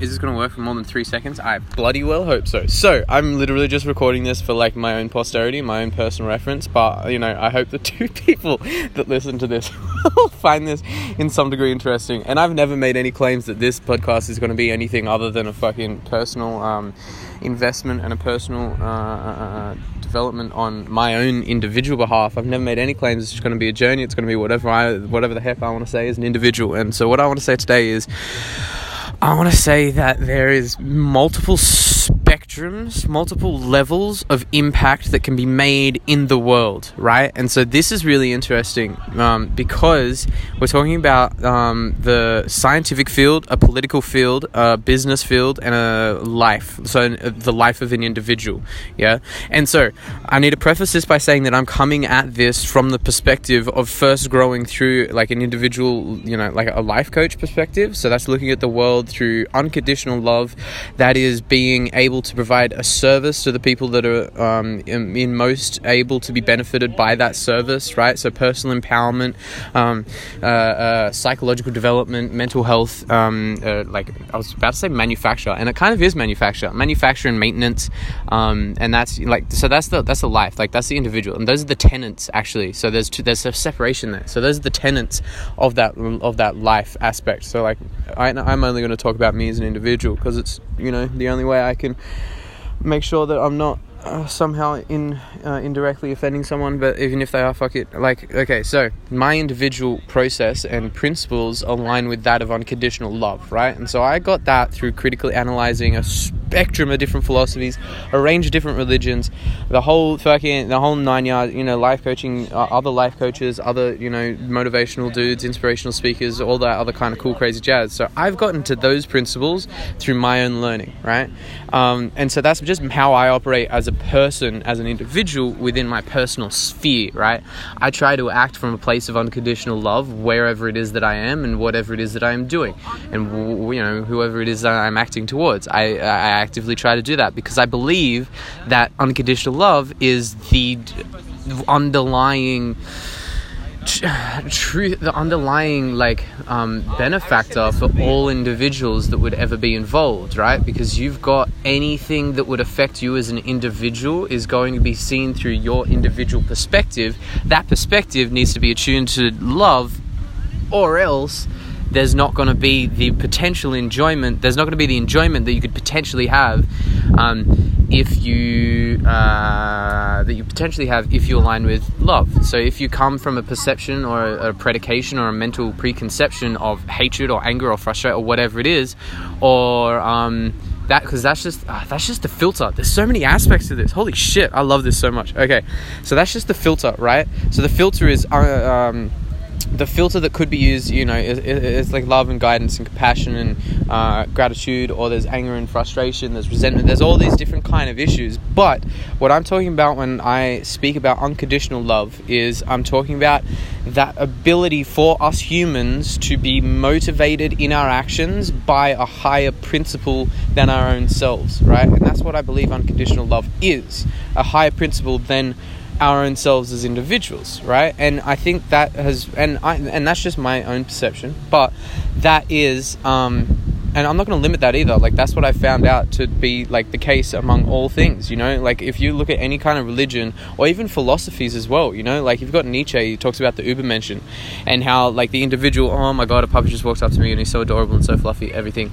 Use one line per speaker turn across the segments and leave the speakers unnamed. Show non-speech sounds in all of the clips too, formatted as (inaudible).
is this going to work for more than three seconds? I bloody well hope so. So, I'm literally just recording this for like my own posterity, my own personal reference, but you know, I hope the (laughs) two people that listen to this (laughs) will find this in some degree interesting. And I've never made any claims that this podcast is going to be anything other than a fucking personal um, investment and a personal uh, uh, development on my own individual behalf. I've never made any claims. It's just going to be a journey. It's going to be whatever I, whatever the heck I want to say as an individual. And so, what I want to say today is. I want to say that there is multiple spectrums, multiple levels of impact that can be made in the world, right? And so this is really interesting um, because we're talking about um, the scientific field, a political field, a business field, and a life. So uh, the life of an individual, yeah. And so I need to preface this by saying that I'm coming at this from the perspective of first growing through like an individual, you know, like a life coach perspective. So that's looking at the world through unconditional love, that is being able able to provide a service to the people that are um, in, in, most able to be benefited by that service, right? So personal empowerment, um, uh, uh, psychological development, mental health, um, uh, like I was about to say manufacture, and it kind of is manufacture, manufacture and maintenance, um, and that's like so that's the that's the life, like that's the individual, and those are the tenants actually. So there's two, there's a separation there. So those are the tenants of that of that life aspect. So like I, I'm only going to talk about me as an individual because it's you know the only way I can make sure that I'm not uh, somehow in uh, indirectly offending someone but even if they are fuck it. Like okay so my individual process and principles align with that of unconditional love right? And so i got that through critically analyzing a spectrum of different philosophies a range of different religions the whole fucking the whole nine yards you know life coaching uh, other life coaches other you know motivational dudes inspirational speakers all that other kind of cool crazy jazz so i've gotten to those principles through my own learning right um, and so that's just how i operate as a person, as an individual within my personal sphere, right? I try to act from a place of unconditional love wherever it is that I am and whatever it is that I am doing, and you know whoever it is that I'm acting towards. I, I actively try to do that because I believe that unconditional love is the underlying truth, the underlying like um, benefactor for all individuals that would ever be involved, right? Because you've got anything that would affect you as an individual is going to be seen through your individual perspective. That perspective needs to be attuned to love, or else there's not going to be the potential enjoyment. There's not going to be the enjoyment that you could potentially have um, if you uh, that you potentially have if you align with love. So if you come from a perception or a, predication or a mental preconception of hatred or anger or frustration or whatever it is, or um, that because that's just uh, that's just the filter. There's so many aspects to this. Holy shit, I love this so much. Okay, so that's just the filter, right? So the filter is. Uh, um, the filter that could be used, you know, is, is like love and guidance and compassion and uh, gratitude, or there's anger and frustration, there's resentment, there's all these different kind of issues. But what I'm talking about when I speak about unconditional love is I'm talking about that ability for us humans to be motivated in our actions by a higher principle than our own selves, right? And that's what I believe unconditional love is a higher principle than our own selves as individuals, right? And I think that has, and I, and that's just my own perception, but that is, um, and I'm not going to limit that either. Like that's what I found out to be like the case among all things. You know, like if you look at any kind of religion or even philosophies as well. You know, like you've got Nietzsche. He talks about the Übermenschen and how like the individual. Oh my god, a puppy just walked up to me and he's so adorable and so fluffy. Everything.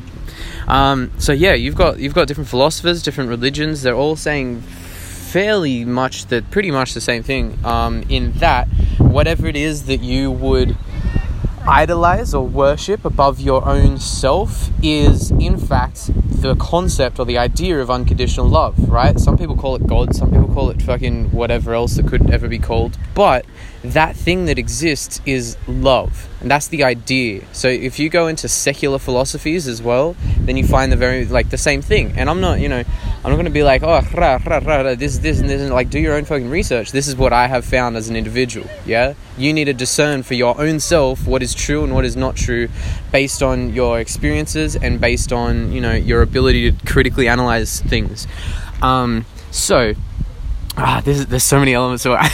Um, so yeah, you've got you've got different philosophers, different religions. They're all saying fairly much the pretty much the same thing um, in that whatever it is that you would idolize or worship above your own self is in fact the concept or the idea of unconditional love right? Some people call it god some people call it fucking whatever else it could ever be called but that thing that exists is love. And that's the idea. So if you go into secular philosophies as well then you find the very like the same thing. And i'm not you know i'm not going to be like oh rah, rah, rah, this this and this and like do your own fucking research. This is what i have found as an individual yeah? You need to discern for your own self what is true and what is not true based on your experiences and based on you know your ability to critically analyze things. Um, so ah, there's, there's so many elements. So (laughs) I,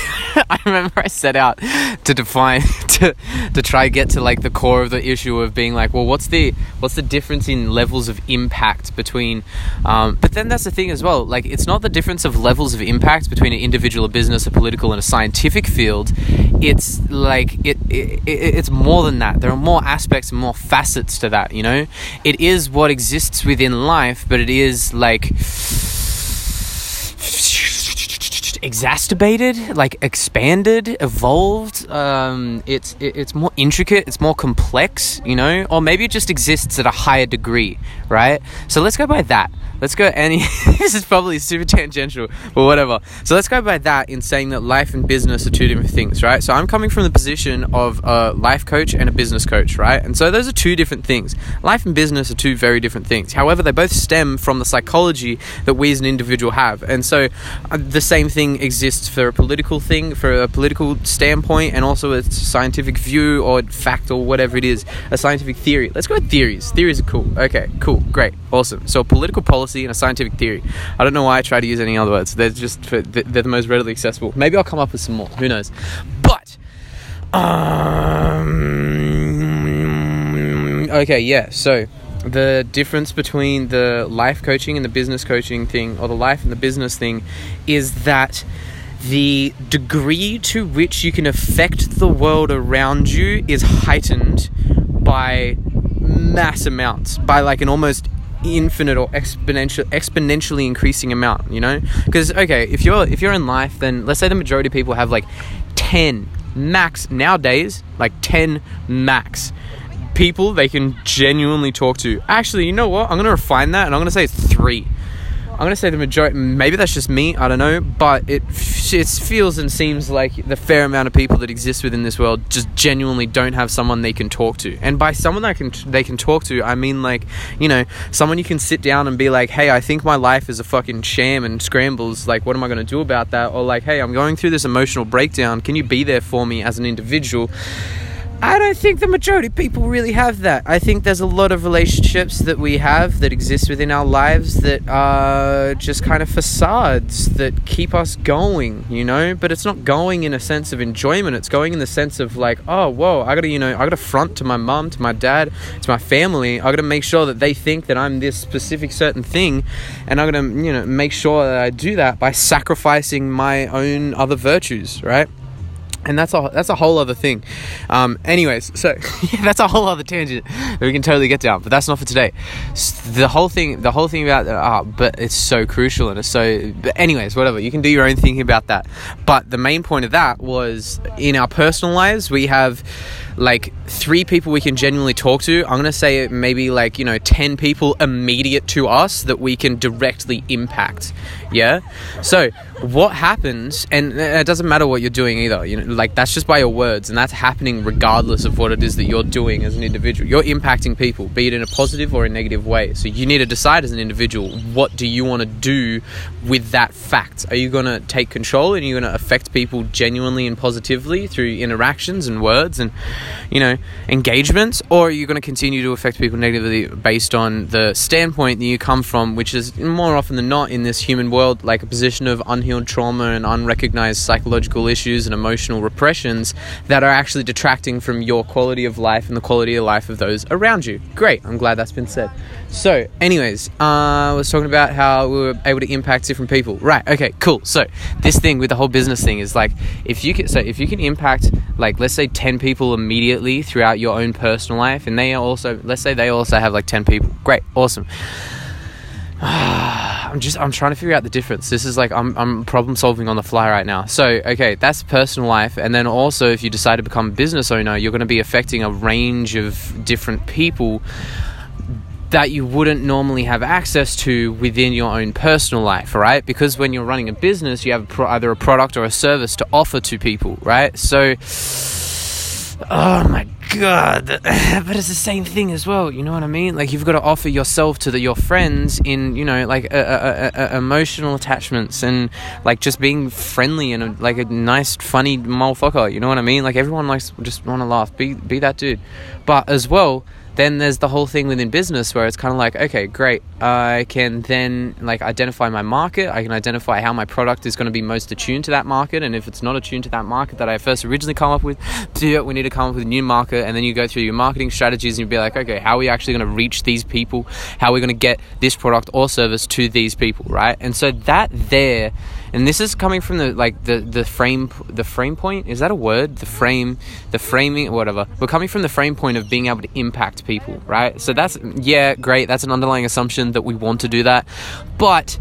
I remember I set out to define (laughs) to to try get to like the core of the issue of being like, well, what's the what's the difference in levels of impact between? Um, but then that's the thing as well. Like, it's not the difference of levels of impact between an individual, a business, a political, and a scientific field. It's like it, it, it it's more than that. There are more aspects more facets to that. You know, it is what exists within life, but it is like exacerbated, like expanded, evolved. Um, it's it, it's more intricate, it's more complex, you know, or maybe it just exists at a higher degree, right? So let's go by that. Let's go any. (laughs) this is probably super tangential, but whatever. So let's go by that in saying that life and business are two different things, right? So I'm coming from the position of a life coach and a business coach, right? And so those are two different things. Life and business are two very different things. However, they both stem from the psychology that we as an individual have. And so uh, the same thing exists for a political thing, for a political standpoint, and also a scientific view or fact or whatever it is, a scientific theory. Let's go with theories. Theories are cool. Okay, cool, great, awesome. So political policy and a scientific theory. I don't know why I try to use any other words. They're just they're the most readily accessible. Maybe I'll come up with some more. Who knows? But um, okay, yeah. So the difference between the life coaching and the business coaching thing, or the life and the business thing, is that the degree to which you can affect the world around you is heightened by mass amounts, by like an almost infinite or exponential exponentially increasing amount you know? Because okay if you're if you're in life then let's say the majority of people have like 10 max nowadays like 10 max people they can genuinely talk to. Actually you know what? I'm gonna refine that and i'm gonna say it's three I'm gonna say the majority. Maybe that's just me. I don't know, but it it feels and seems like the fair amount of people that exist within this world just genuinely don't have someone they can talk to. And by someone that can they can talk to, I mean like you know someone you can sit down and be like, hey, I think my life is a fucking sham and scrambles. Like, what am I gonna do about that? Or like, hey, I'm going through this emotional breakdown. Can you be there for me as an individual? I don't think the majority of people really have that. I think there's a lot of relationships that we have that exist within our lives that are just kind of facades that keep us going, you know? But it's not going in a sense of enjoyment. It's going in the sense of like, oh, whoa, I gotta, you know, I gotta front to my mom, to my dad, to my family. I gotta make sure that they think that I'm this specific certain thing. And I'm gonna, you know, make sure that I do that by sacrificing my own other virtues, right? And that's a that's a whole other thing. Um, anyways, so (laughs) yeah, that's a whole other tangent that we can totally get down, but that's not for today. The whole thing, the whole thing about uh, but it's so crucial and it's so. But anyways, whatever you can do your own thinking about that. But the main point of that was in our personal lives we have like three people we can genuinely talk to. I'm gonna say maybe like you know ten people immediate to us that we can directly impact. Yeah. So what happens, and uh, it doesn't matter what you're doing either. You know, like that's just by your words, and that's happening regardless of what it is that you're doing as an individual. You're impacting people, be it in a positive or a negative way. So you need to decide as an individual what do you want to do with that fact. Are you gonna take control and you're gonna affect people genuinely and positively through interactions and words and you know engagements, or are you going to continue to affect people negatively based on the standpoint that you come from, which is more often than not in this human world like a position of unhealed trauma and unrecognized psychological issues and emotional repressions that are actually detracting from your quality of life and the quality of life of those around you. Great, I'm glad that's been said. So, anyways, uh, I was talking about how we were able to impact different people. Right? Okay, cool. So, this thing with the whole business thing is like, if you can, so if you can impact, like, let's say ten people immediately throughout your own personal life, and they also, let's say they also have like ten people. Great, awesome. (sighs) I'm just I'm trying to figure out the difference. This is like I'm I'm problem solving on the fly right now. So okay, that's personal life, and then also if you decide to become a business owner, you're going to be affecting a range of different people that you wouldn't normally have access to within your own personal life, right? Because when you're running a business, you have either a product or a service to offer to people, right? So, oh my god, (sighs) but it's the same thing as well. You know what I mean? Like you've got to offer yourself to the, your friends in, you know, like emotional attachments and like just being friendly and a, like a nice, funny motherfucker. You know what I mean? Like everyone likes just want to laugh. Be be that dude, but as well then there's the whole thing within business where it's kind of like, okay, great. I can then like identify my market. I can identify how my product is going to be most attuned to that market. And if it's not attuned to that market that I first originally come up with, (laughs) do it. we need to come up with a new market. And then you go through your marketing strategies and you be like, okay, how are we actually going to reach these people? How are we going to get this product or service to these people, right? And so that there and this is coming from the like the the frame the frame point? Is that a word? The frame the framing whatever. We're coming from the frame point of being able to impact people right? So that's yeah great. That's an underlying assumption that we want to do that. But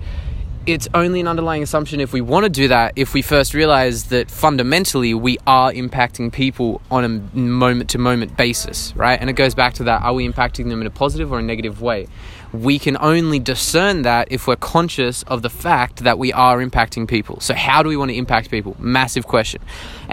it's only an underlying assumption if we want to do that if we first realize that fundamentally we are impacting people on a moment to moment basis right and it goes back to that are we impacting them in a positive or a negative way we can only discern that if we're conscious of the fact that we are impacting people. So, how do we want to impact people? Massive question.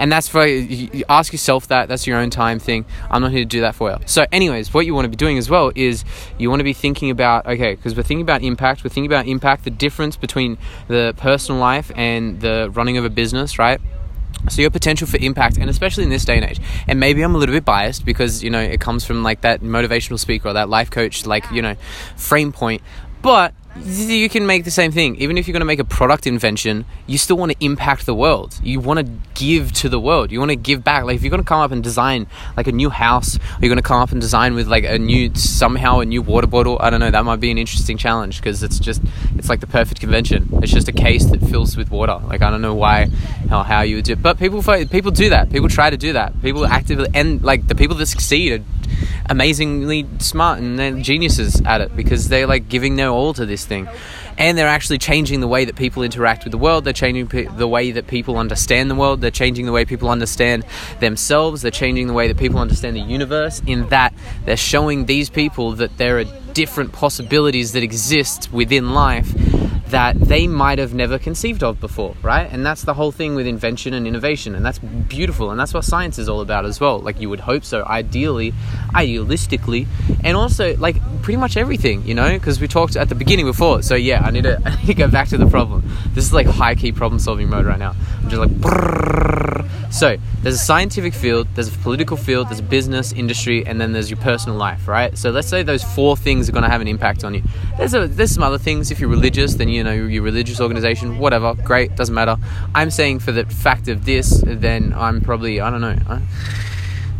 And that's for you ask yourself that. That's your own time thing. I'm not here to do that for you. So, anyways, what you want to be doing as well is you want to be thinking about okay, because we're thinking about impact, we're thinking about impact, the difference between the personal life and the running of a business, right? So your potential for impact, and especially in this day and age, and maybe I'm a little bit biased because you know it comes from like that motivational speaker or that life coach, like you know, frame point. But you can make the same thing. Even if you're going to make a product invention, you still want to impact the world. You want to give to the world. You want to give back. Like if you're going to come up and design like a new house, or you're going to come up and design with like a new somehow a new water bottle. I don't know. That might be an interesting challenge because it's just it's like the perfect convention. It's just a case that fills with water. Like I don't know why how how you would do, it. but people people do that. People try to do that. People actively and like the people that succeed are amazingly smart and they're geniuses at it because they're like giving their all to this thing. And they're actually changing the way that people interact with the world. They're changing pe- the way that people understand the world. They're changing the way people understand themselves. They're changing the way that people understand the universe in that they're showing these people that there are different possibilities that exist within life that they might have never conceived of before, right? And that's the whole thing with invention and innovation, and that's beautiful, and that's what science is all about as well. Like you would hope so, ideally, idealistically, and also like pretty much everything, you know, because we talked at the beginning before. So yeah, I need to (laughs) I need to go back to the problem. This is like high key problem solving mode right now. I'm just like. Brrr. So there's a scientific field, there's a political field, there's a business, industry, and then there's your personal life, right? So let's say those four things are going to have an impact on you. There's a, there's some other things. If you're religious, then you know your religious organization, whatever, great, doesn't matter. I'm saying for the fact of this, then I'm probably I don't know. I,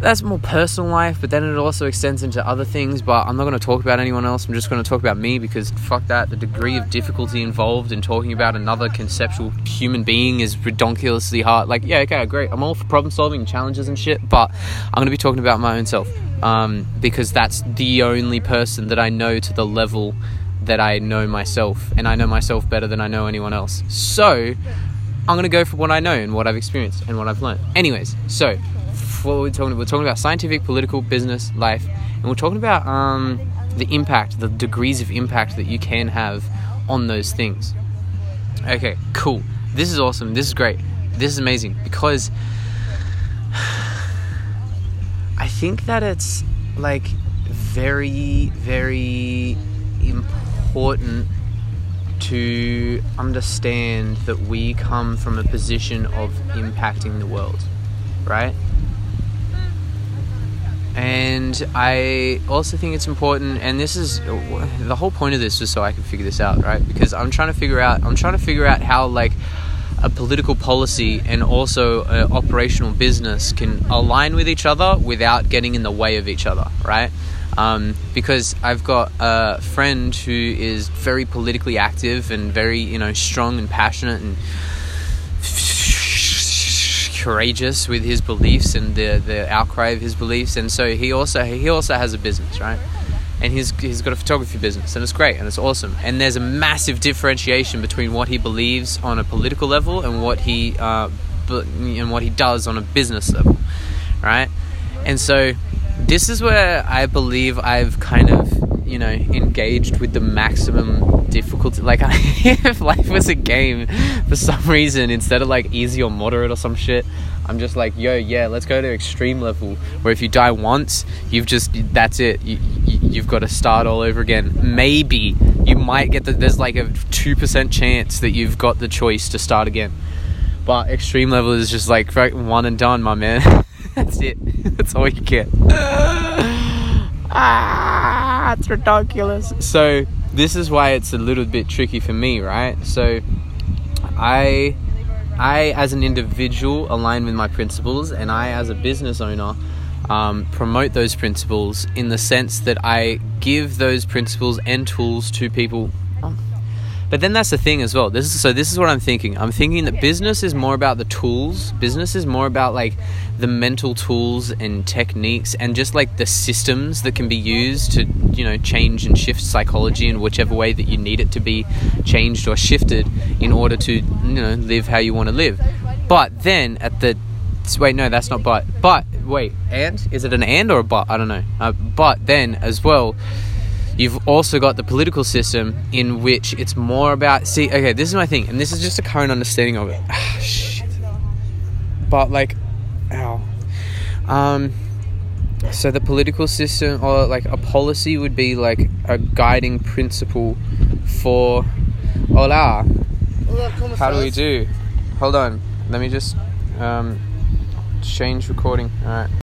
that's more personal life, but then it also extends into other things. But I'm not going to talk about anyone else. I'm just going to talk about me because fuck that. The degree of difficulty involved in talking about another conceptual human being is ridiculously hard. Like, yeah, okay, great. I'm all for problem solving challenges and shit, but I'm going to be talking about my own self um, because that's the only person that I know to the level that I know myself, and I know myself better than I know anyone else. So, I'm going to go for what I know and what I've experienced and what I've learned. Anyways, so what we're talking about, we're talking about scientific, political, business, life, and we're talking about um, the impact, the degrees of impact that you can have on those things. Okay, cool. This is awesome. This is great. This is amazing because (sighs) I think that it's like very, very important to understand that we come from a position of impacting the world, right? And I also think it's important, and this is the whole point of this was so I can figure this out, right? Because I'm trying to figure out, I'm trying to figure out how like a political policy and also an operational business can align with each other without getting in the way of each other, right? Um, because I've got a friend who is very politically active and very, you know, strong and passionate and courageous with his beliefs and the, the outcry of his beliefs. And so he also he also has a business right? And he's he's got a photography business and it's great and it's awesome. And there's a massive differentiation between what he believes on a political level and what he uh, and what he does on a business level right? And so this is where I believe I've kind of you know engaged with the maximum difficulty. Like, (laughs) if life was a game for some reason, instead of like easy or moderate or some shit, I'm just like, yo, yeah, let's go to extreme level. Where if you die once, you've just that's it. You, you, have got to start all over again. Maybe you might get the there's like a two percent chance that you've got the choice to start again. But extreme level is just like one and done, my man. (laughs) that's it. (laughs) That's all you get. ah, it's ridiculous. So this is why it's a little bit tricky for me, right? So I I as an individual align with my principles and I as a business owner um, promote those principles in the sense that I give those principles and tools to people. But then that's the thing as well. This is so. This is what I'm thinking. I'm thinking that business is more about the tools. Business is more about like the mental tools and techniques and just like the systems that can be used to you know change and shift psychology in whichever way that you need it to be changed or shifted in order to you know live how you want to live. But then at the wait, no, that's not but. But wait, and is it an and or a but? I don't know. Uh, but then as well, you've also got the political system in which it's more about. See, okay, this is my thing, and this is just a current understanding of it. (sighs) Shit. But like, ow. Um. So the political system, or like a policy, would be like a guiding principle for. Hola. How do we do? Hold on. Let me just um, change recording. All right.